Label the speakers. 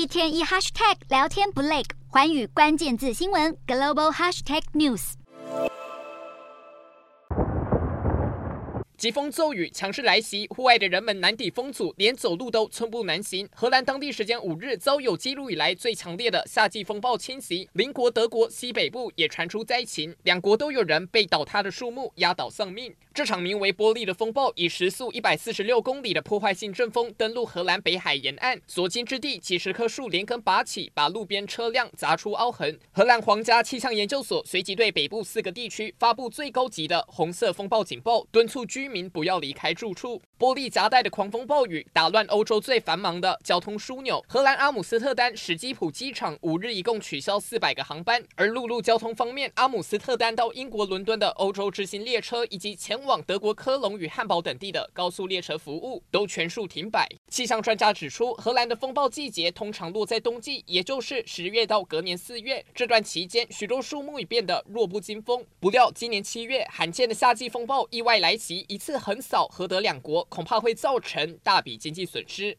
Speaker 1: 一天一 hashtag 聊天不累，寰宇关键字新闻 global hashtag news。
Speaker 2: 疾风骤雨，强势来袭，户外的人们难抵风阻，连走路都寸步难行。荷兰当地时间五日遭有记录以来最强烈的夏季风暴侵袭，邻国德国西北部也传出灾情，两国都有人被倒塌的树木压倒丧命。这场名为“波利”的风暴以时速一百四十六公里的破坏性阵风登陆荷兰北海沿岸，所经之地几十棵树连根拔起，把路边车辆砸出凹痕。荷兰皇家气象研究所随即对北部四个地区发布最高级的红色风暴警报，敦促居民不要离开住处。波利夹带的狂风暴雨打乱欧洲最繁忙的交通枢纽。荷兰阿姆斯特丹史基普机场五日一共取消四百个航班。而陆路交通方面，阿姆斯特丹到英国伦敦的欧洲之星列车以及前往往德国科隆与汉堡等地的高速列车服务都全数停摆。气象专家指出，荷兰的风暴季节通常落在冬季，也就是十月到隔年四月。这段期间，许多树木已变得弱不禁风。不料今年七月，罕见的夏季风暴意外来袭，一次横扫荷德两国，恐怕会造成大笔经济损失。